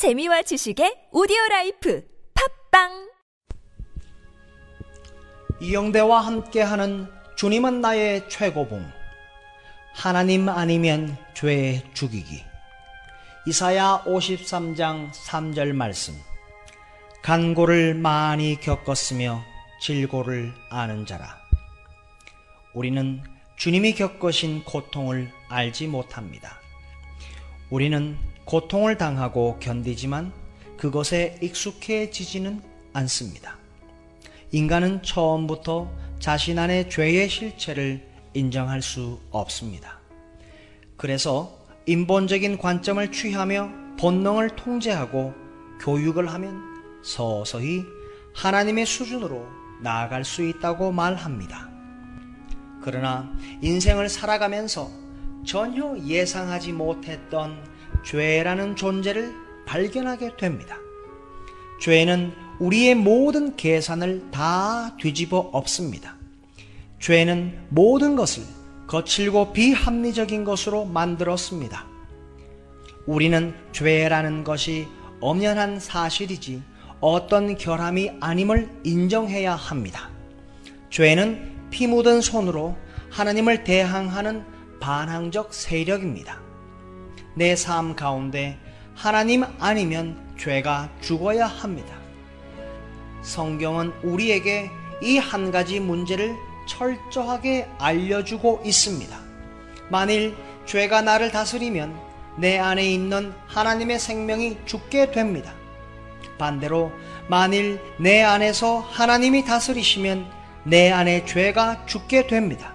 재미와 지식의 오디오 라이프 팟빵! 이영대와 함께하는 주님은 나의 최고봉 하나님 아니면 죄 죽이기. 이사야 53장 3절 말씀. 간고를 많이 겪었으며 질고를 아는 자라. 우리는 주님이 겪으신 고통을 알지 못합니다. 우리는 고통을 당하고 견디지만 그것에 익숙해지지는 않습니다. 인간은 처음부터 자신 안의 죄의 실체를 인정할 수 없습니다. 그래서 인본적인 관점을 취하며 본능을 통제하고 교육을 하면 서서히 하나님의 수준으로 나아갈 수 있다고 말합니다. 그러나 인생을 살아가면서 전혀 예상하지 못했던 죄라는 존재를 발견하게 됩니다. 죄는 우리의 모든 계산을 다 뒤집어 엎습니다. 죄는 모든 것을 거칠고 비합리적인 것으로 만들었습니다. 우리는 죄라는 것이 엄연한 사실이지 어떤 결함이 아님을 인정해야 합니다. 죄는 피 묻은 손으로 하나님을 대항하는 반항적 세력입니다. 내 삶 가운데 하나님 아니면 죄가 죽어야 합니다. 성경은 우리에게 이 한 가지 문제를 철저하게 알려주고 있습니다. 만일 죄가 나를 다스리면 내 안에 있는 하나님의 생명이 죽게 됩니다. 반대로 만일 내 안에서 하나님이 다스리시면 내 안에 죄가 죽게 됩니다.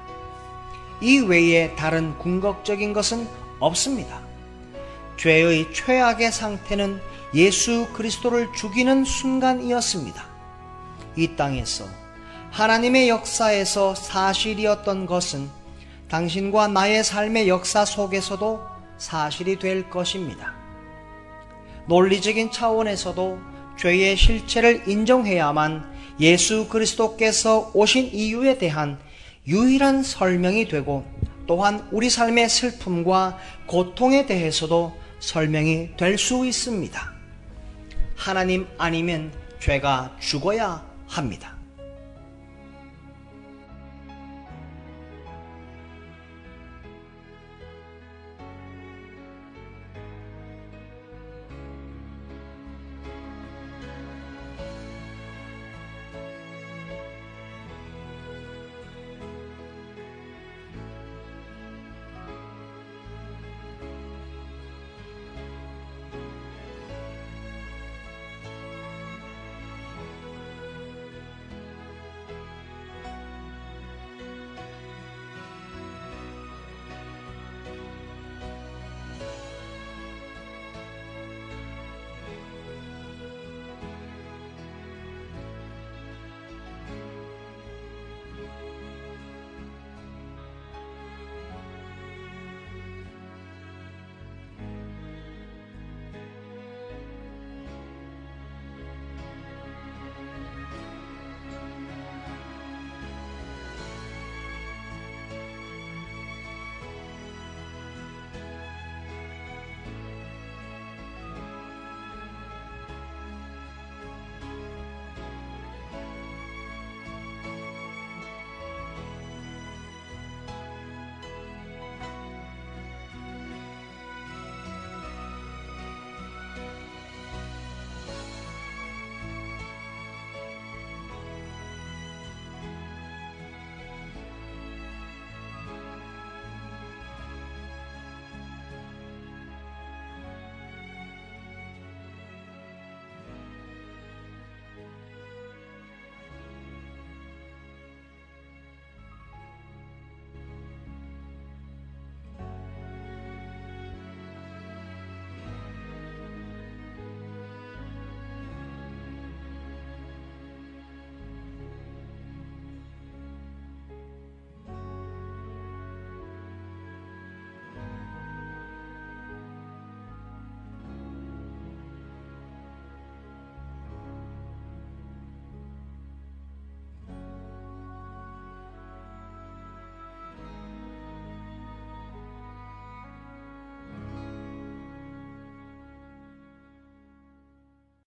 이 외에 다른 궁극적인 것은 없습니다. 죄의 최악의 상태는 예수 그리스도를 죽이는 순간이었습니다. 이 땅에서 하나님의 역사에서 사실이었던 것은 당신과 나의 삶의 역사 속에서도 사실이 될 것입니다. 논리적인 차원에서도 죄의 실체를 인정해야만 예수 그리스도께서 오신 이유에 대한 유일한 설명이 되고 또한 우리 삶의 슬픔과 고통에 대해서도 설명이 될 수 있습니다. 하나님 아니면 죄가 죽어야 합니다.